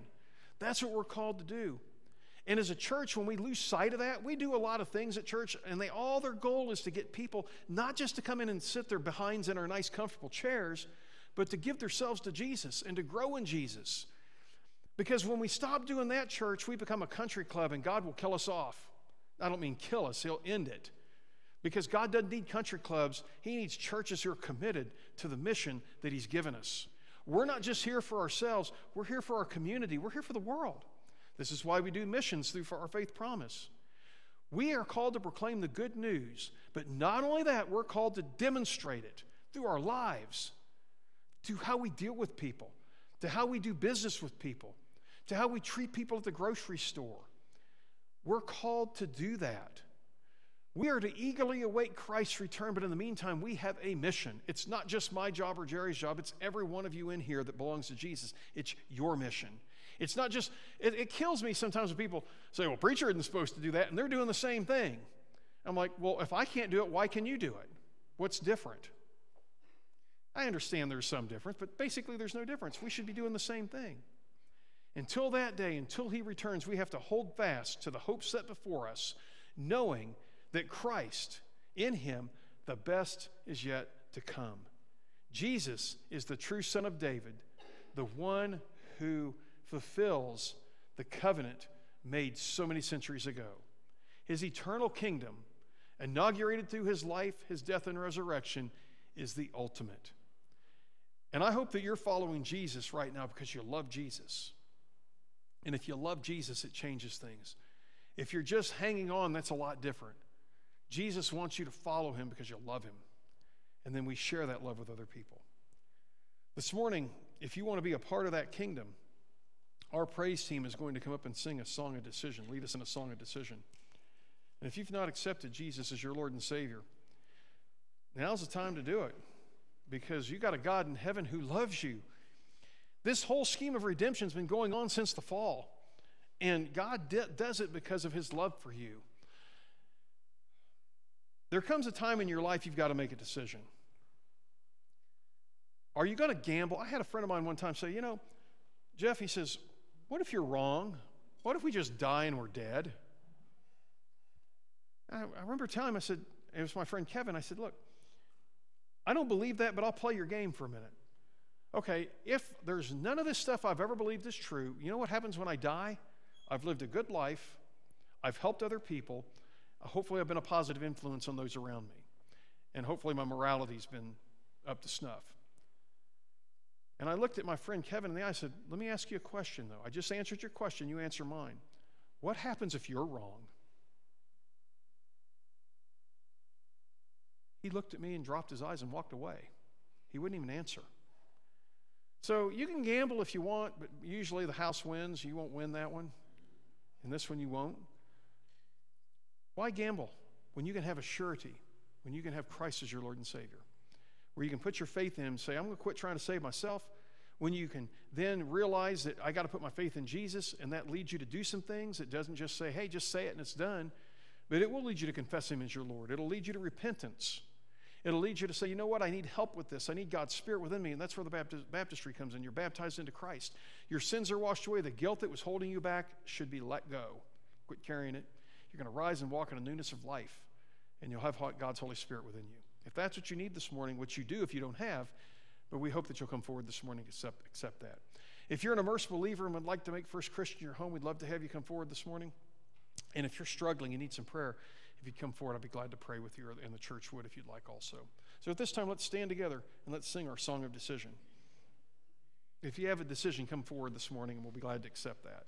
That's what we're called to do. And as a church, when we lose sight of that, we do a lot of things at church, and they all their goal is to get people not just to come in and sit their behinds in our nice, comfortable chairs, but to give themselves to Jesus and to grow in Jesus. Because when we stop doing that, church, we become a country club and God will kill us off. I don't mean kill us, He'll end it. Because God doesn't need country clubs, He needs churches who are committed to the mission that He's given us. We're not just here for ourselves, we're here for our community, we're here for the world. This is why we do missions through our faith promise. We are called to proclaim the good news, but not only that, we're called to demonstrate it through our lives, to how we deal with people, to how we do business with people, to how we treat people at the grocery store. We're called to do that. We are to eagerly await Christ's return, but in the meantime, we have a mission. It's not just my job or Jerry's job, it's every one of you in here that belongs to Jesus. It's your mission. It's not just, it, it kills me sometimes when people say, well, preacher isn't supposed to do that, and they're doing the same thing. I'm like, well, if I can't do it, why can you do it? What's different? I understand there's some difference, but basically there's no difference. We should be doing the same thing. Until that day, until he returns, we have to hold fast to the hope set before us, knowing that Christ, in him, the best is yet to come. Jesus is the true Son of David, the one who fulfills the covenant made so many centuries ago. His eternal kingdom, inaugurated through his life, his death, and resurrection, is the ultimate. And I hope that you're following Jesus right now because you love Jesus. And if you love Jesus, it changes things. If you're just hanging on, that's a lot different. Jesus wants you to follow him because you love him. And then we share that love with other people. This morning, if you want to be a part of that kingdom, our praise team is going to come up and sing a song of decision, lead us in a song of decision. And if you've not accepted Jesus as your Lord and Savior, now's the time to do it because you got a God in heaven who loves you. This whole scheme of redemption has been going on since the fall, and God de- does it because of his love for you. There comes a time in your life you've got to make a decision. Are you going to gamble? I had a friend of mine one time say, You know, Jeff, he says, What if you're wrong? What if we just die and we're dead? I, remember telling him, I said, It was my friend Kevin. I said, Look, I don't believe that, but I'll play your game for a minute. Okay, if there's none of this stuff I've ever believed is true, you know what happens when I die? I've lived a good life, I've helped other people, hopefully I've been a positive influence on those around me. And hopefully my morality's been up to snuff. And I looked at my friend Kevin in the eye. I said, Let me ask you a question, though. I just answered your question. You answer mine. What happens if you're wrong? He looked at me and dropped his eyes and walked away. He wouldn't even answer. So you can gamble if you want, but usually the house wins. You won't win that one. And this one you won't. Why gamble when you can have a surety, when you can have Christ as your Lord and Savior? Where you can put your faith in Him and say, I'm going to quit trying to save myself. when you can then realize that I got to put my faith in Jesus, and that leads you to do some things. It doesn't just say, hey, just say it and it's done, but it will lead you to confess Him as your Lord. It'll lead you to repentance. It'll lead you to say, you know what, I need help with this. I need God's Spirit within me. And that's where the baptist, baptistry comes in. You're baptized into Christ. Your sins are washed away. The guilt that was holding you back should be let go. Quit carrying it. You're going to rise and walk in a newness of life, and you'll have God's Holy Spirit within you. If that's what you need this morning, which you do if you don't have, but we hope that you'll come forward this morning and accept, accept that. If you're an immersed believer and would like to make First Christian your home, we'd love to have you come forward this morning. And if you're struggling and need some prayer, if you come forward, I'd be glad to pray with you, and the church would if you'd like also. So at this time, let's stand together and let's sing our song of decision. If you have a decision, come forward this morning, and we'll be glad to accept that.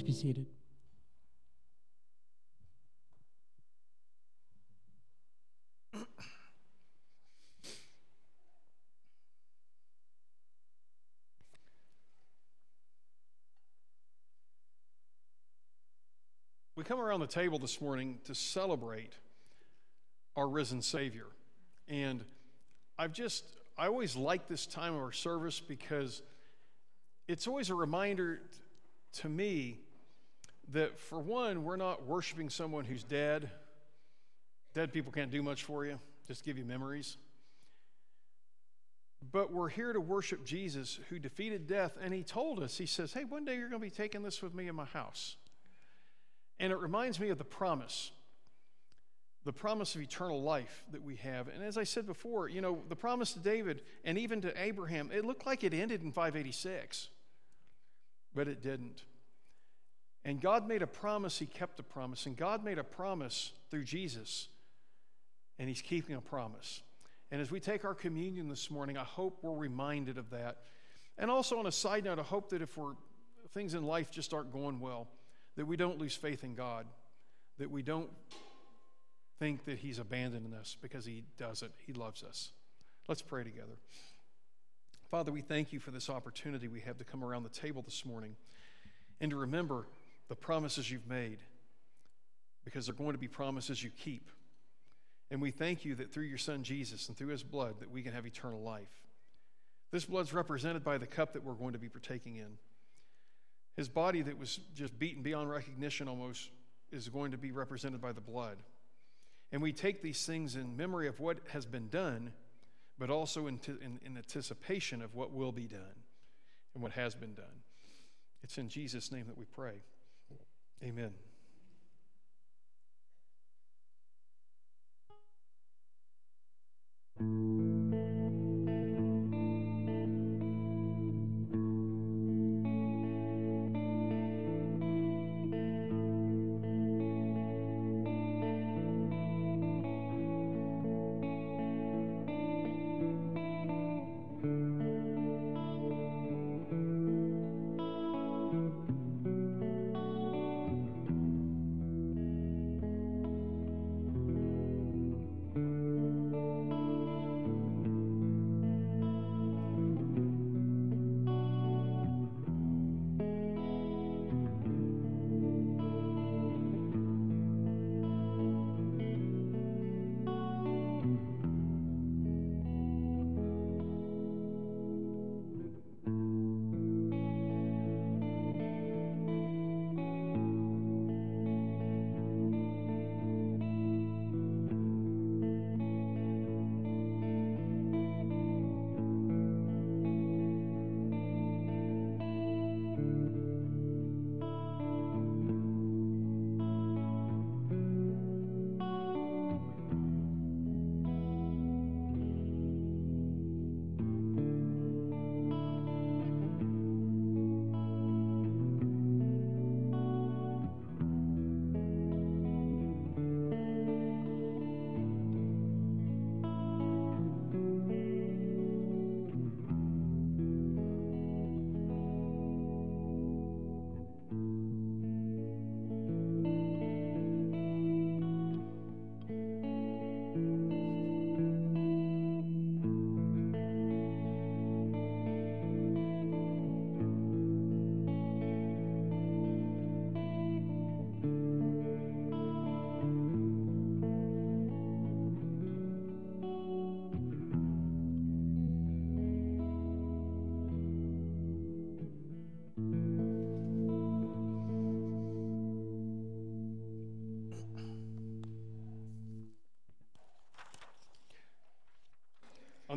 Please be seated. We come around the table this morning to celebrate our risen Savior. And I've just, I always like this time of our service because it's always a reminder to me that, for one, we're not worshiping someone who's dead. Dead people can't do much for you, just give you memories. But we're here to worship Jesus who defeated death. And he told us, he says, Hey, one day you're going to be taking this with me in my house. And it reminds me of the promise, the promise of eternal life that we have. And as I said before, you know, the promise to David and even to Abraham, it looked like it ended in 586, but it didn't. And God made a promise, He kept a promise. And God made a promise through Jesus, and He's keeping a promise. And as we take our communion this morning, I hope we're reminded of that. And also, on a side note, I hope that if we're, things in life just aren't going well, that we don't lose faith in God, that we don't think that He's abandoning us because He doesn't. He loves us. Let's pray together. Father, we thank you for this opportunity we have to come around the table this morning and to remember the promises you've made because they're going to be promises you keep. And we thank you that through your Son Jesus and through His blood that we can have eternal life. This blood's represented by the cup that we're going to be partaking in. His body that was just beaten beyond recognition almost is going to be represented by the blood. And we take these things in memory of what has been done, but also in, in, in anticipation of what will be done and what has been done. It's in Jesus' name that we pray. Amen.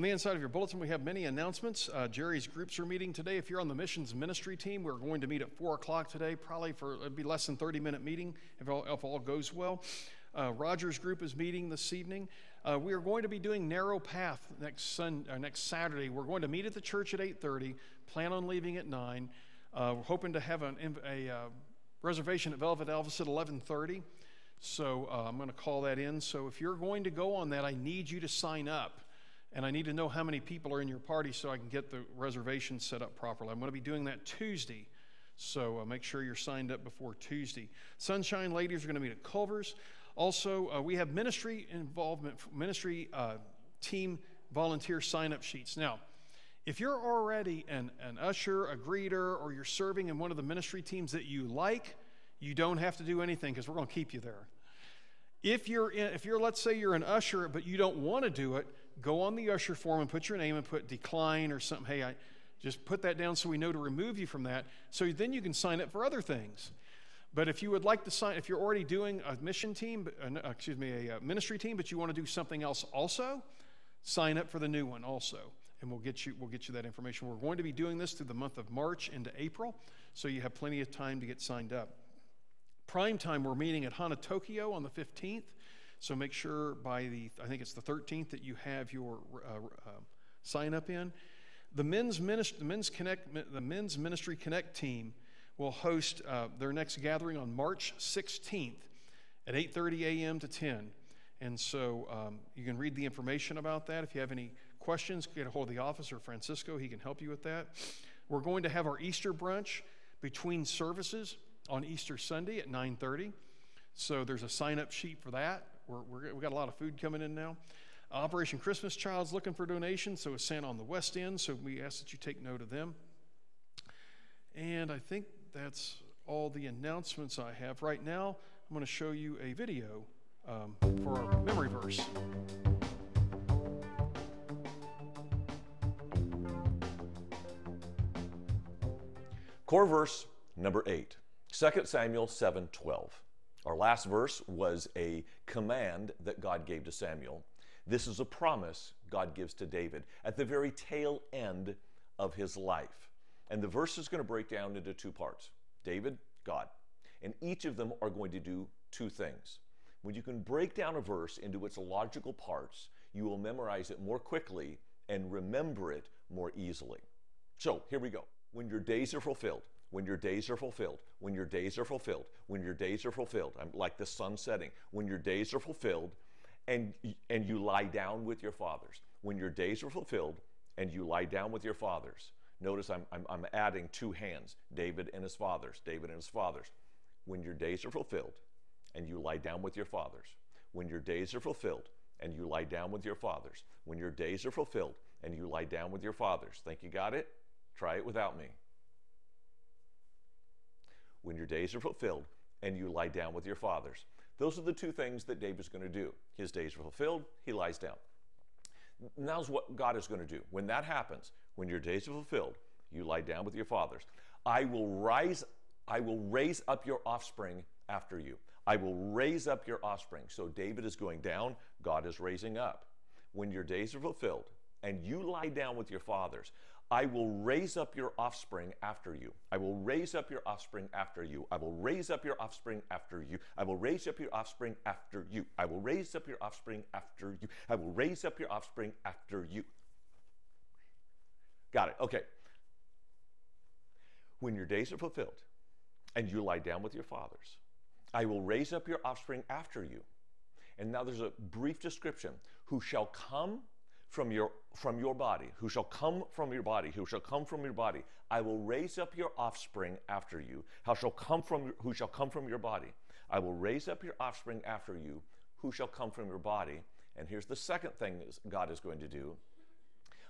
The inside of your bulletin, we have many announcements. Uh, Jerry's groups are meeting today. If you're on the missions ministry team, we're going to meet at 4 o'clock today, probably for it'd be less than 30 minute meeting if all, if all goes well. Uh, Roger's group is meeting this evening. Uh, we are going to be doing narrow path next sun, uh, next Saturday. We're going to meet at the church at 8:30. Plan on leaving at 9. Uh, we're hoping to have an, a uh, reservation at Velvet Elvis at 11:30. So I'm going to call that in. So if you're going to go on that, I need you to sign up. And I need to know how many people are in your party so I can get the reservation set up properly. I'm going to be doing that Tuesday. So uh, make sure you're signed up before Tuesday. Sunshine Ladies are going to meet at Culver's. Also, uh, we have ministry involvement, ministry uh, team volunteer sign up sheets. Now, if you're already an, an usher, a greeter, or you're serving in one of the ministry teams that you like, you don't have to do anything because we're going to keep you there. If you're, in, if you're, let's say you're an usher, but you don't want to do it, go on the usher form and put your name and put decline or something. Hey, I just put that down so we know to remove you from that. So then you can sign up for other things. But if you would like to sign, if you're already doing a mission team, uh, excuse me, a uh, ministry team, but you want to do something else also, sign up for the new one also, and we'll get you we'll get you that information. We're going to be doing this through the month of March into April, so you have plenty of time to get signed up. Prime time, we're meeting at Hana Tokyo on the 15th, so make sure by the I think it's the 13th that you have your uh, uh, sign up in. The men's ministry, the men's connect, the men's ministry connect team will host uh, their next gathering on March 16th at 8:30 a.m. to 10. And so um, you can read the information about that. If you have any questions, get a hold of the officer, Francisco. He can help you with that. We're going to have our Easter brunch between services on Easter Sunday at 9:30. So there's a sign-up sheet for that. We're, we're, we got a lot of food coming in now. Operation Christmas Child's looking for donations, so it's Santa on the West End. So we ask that you take note of them. And I think that's all the announcements I have. Right now, I'm going to show you a video um, for our memory verse. Core verse number 8, 2 Samuel 7:12. Our last verse was a command that God gave to Samuel. This is a promise God gives to David at the very tail end of his life. And the verse is going to break down into two parts David, God. And each of them are going to do two things. When you can break down a verse into its logical parts, you will memorize it more quickly and remember it more easily. So here we go. When your days are fulfilled, when your days are fulfilled, when your days are fulfilled, when your days are fulfilled, I'm like the sun setting, when your days are fulfilled and, and you lie down with your fathers, when your days are fulfilled and you lie down with your fathers, Notice I'm, I'm, I'm adding two hands David and his fathers, David and his fathers. When your days are fulfilled and you lie down with your fathers, when your days are fulfilled and you lie down with your fathers, when your days are fulfilled and you lie down with your fathers. Think you got it? Try it without me. When your days are fulfilled and you lie down with your fathers. Those are the two things that David's going to do. His days are fulfilled, he lies down. Now's what God is going to do. When that happens, when your days are fulfilled, you lie down with your fathers. I will rise, I will raise up your offspring after you. I will raise up your offspring. So David is going down, God is raising up. When your days are fulfilled and you lie down with your fathers, I will raise up your offspring after you. I will raise up your offspring after you. I will raise up your offspring after you. I will raise up your offspring after you. I will raise up your offspring after you. I will raise up your offspring after you. Got it. Okay. When your days are fulfilled and you lie down with your fathers, I will raise up your offspring after you. And now there's a brief description who shall come from your from your body who shall come from your body who shall come from your body. I will raise up your offspring after you. How shall come from who shall come from your body? I will raise up your offspring after you who shall come from your body. And here's the second thing god is going to do.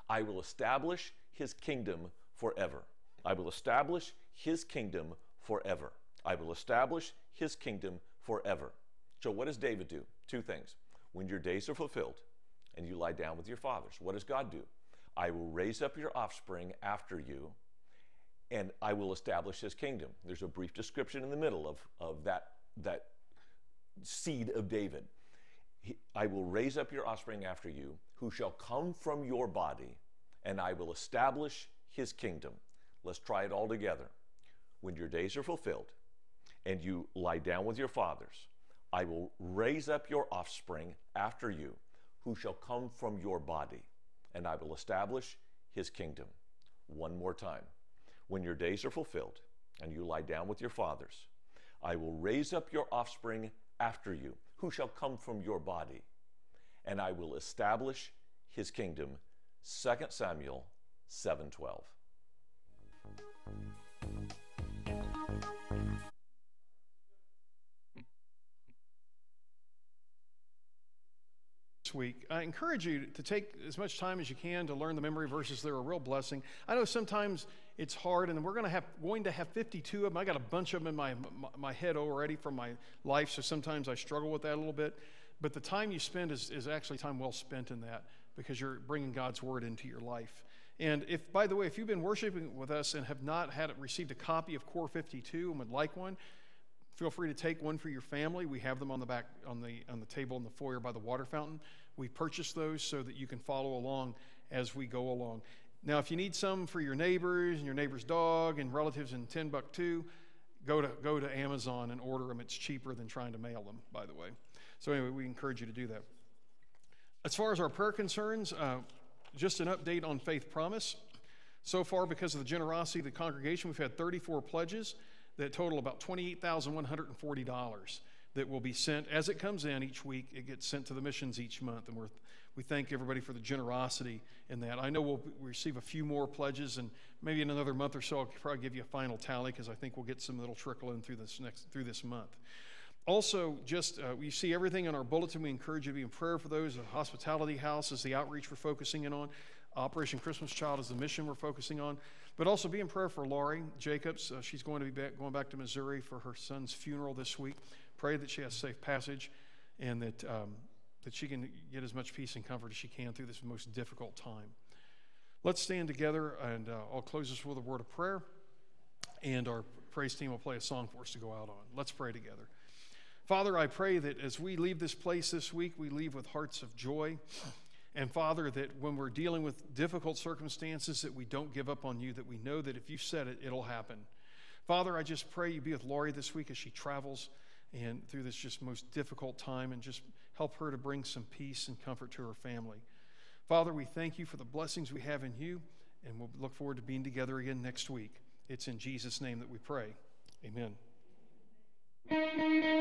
I will establish his kingdom forever. I will establish his kingdom forever. I will establish his kingdom forever. So what does david do? Two things. When your days are fulfilled and you lie down with your fathers. What does God do? I will raise up your offspring after you, and I will establish his kingdom. There's a brief description in the middle of, of that, that seed of David. He, I will raise up your offspring after you, who shall come from your body, and I will establish his kingdom. Let's try it all together. When your days are fulfilled, and you lie down with your fathers, I will raise up your offspring after you who shall come from your body, and I will establish his kingdom. One more time. When your days are fulfilled and you lie down with your fathers, I will raise up your offspring after you, who shall come from your body, and I will establish his kingdom. 2 Samuel 7:12. Week. I encourage you to take as much time as you can to learn the memory verses. They're a real blessing. I know sometimes it's hard, and we're going to have going to have 52 of them. I got a bunch of them in my, my, my head already from my life, so sometimes I struggle with that a little bit. But the time you spend is, is actually time well spent in that because you're bringing God's word into your life. And if, by the way, if you've been worshiping with us and have not had received a copy of Core 52 and would like one, feel free to take one for your family. We have them on the back on the on the table in the foyer by the water fountain. We purchased those so that you can follow along as we go along. Now, if you need some for your neighbors and your neighbor's dog and relatives in Timbuktu, go to go to Amazon and order them. It's cheaper than trying to mail them, by the way. So anyway, we encourage you to do that. As far as our prayer concerns, uh, just an update on Faith Promise. So far, because of the generosity of the congregation, we've had 34 pledges that total about $28,140 that will be sent as it comes in each week. It gets sent to the missions each month, and we're, we thank everybody for the generosity in that. I know we'll receive a few more pledges, and maybe in another month or so, I'll probably give you a final tally because I think we'll get some that'll trickle in through this next through this month. Also, just uh, we see everything in our bulletin. We encourage you to be in prayer for those. The hospitality house is the outreach we're focusing in on. Operation Christmas Child is the mission we're focusing on. But also be in prayer for Laurie Jacobs. Uh, she's going to be back, going back to Missouri for her son's funeral this week. Pray that she has safe passage and that, um, that she can get as much peace and comfort as she can through this most difficult time. Let's stand together, and uh, I'll close this with a word of prayer, and our praise team will play a song for us to go out on. Let's pray together. Father, I pray that as we leave this place this week, we leave with hearts of joy. And Father, that when we're dealing with difficult circumstances, that we don't give up on you, that we know that if you said it, it'll happen. Father, I just pray you be with Laurie this week as she travels and through this just most difficult time and just help her to bring some peace and comfort to her family. Father, we thank you for the blessings we have in you, and we'll look forward to being together again next week. It's in Jesus' name that we pray. Amen. Amen.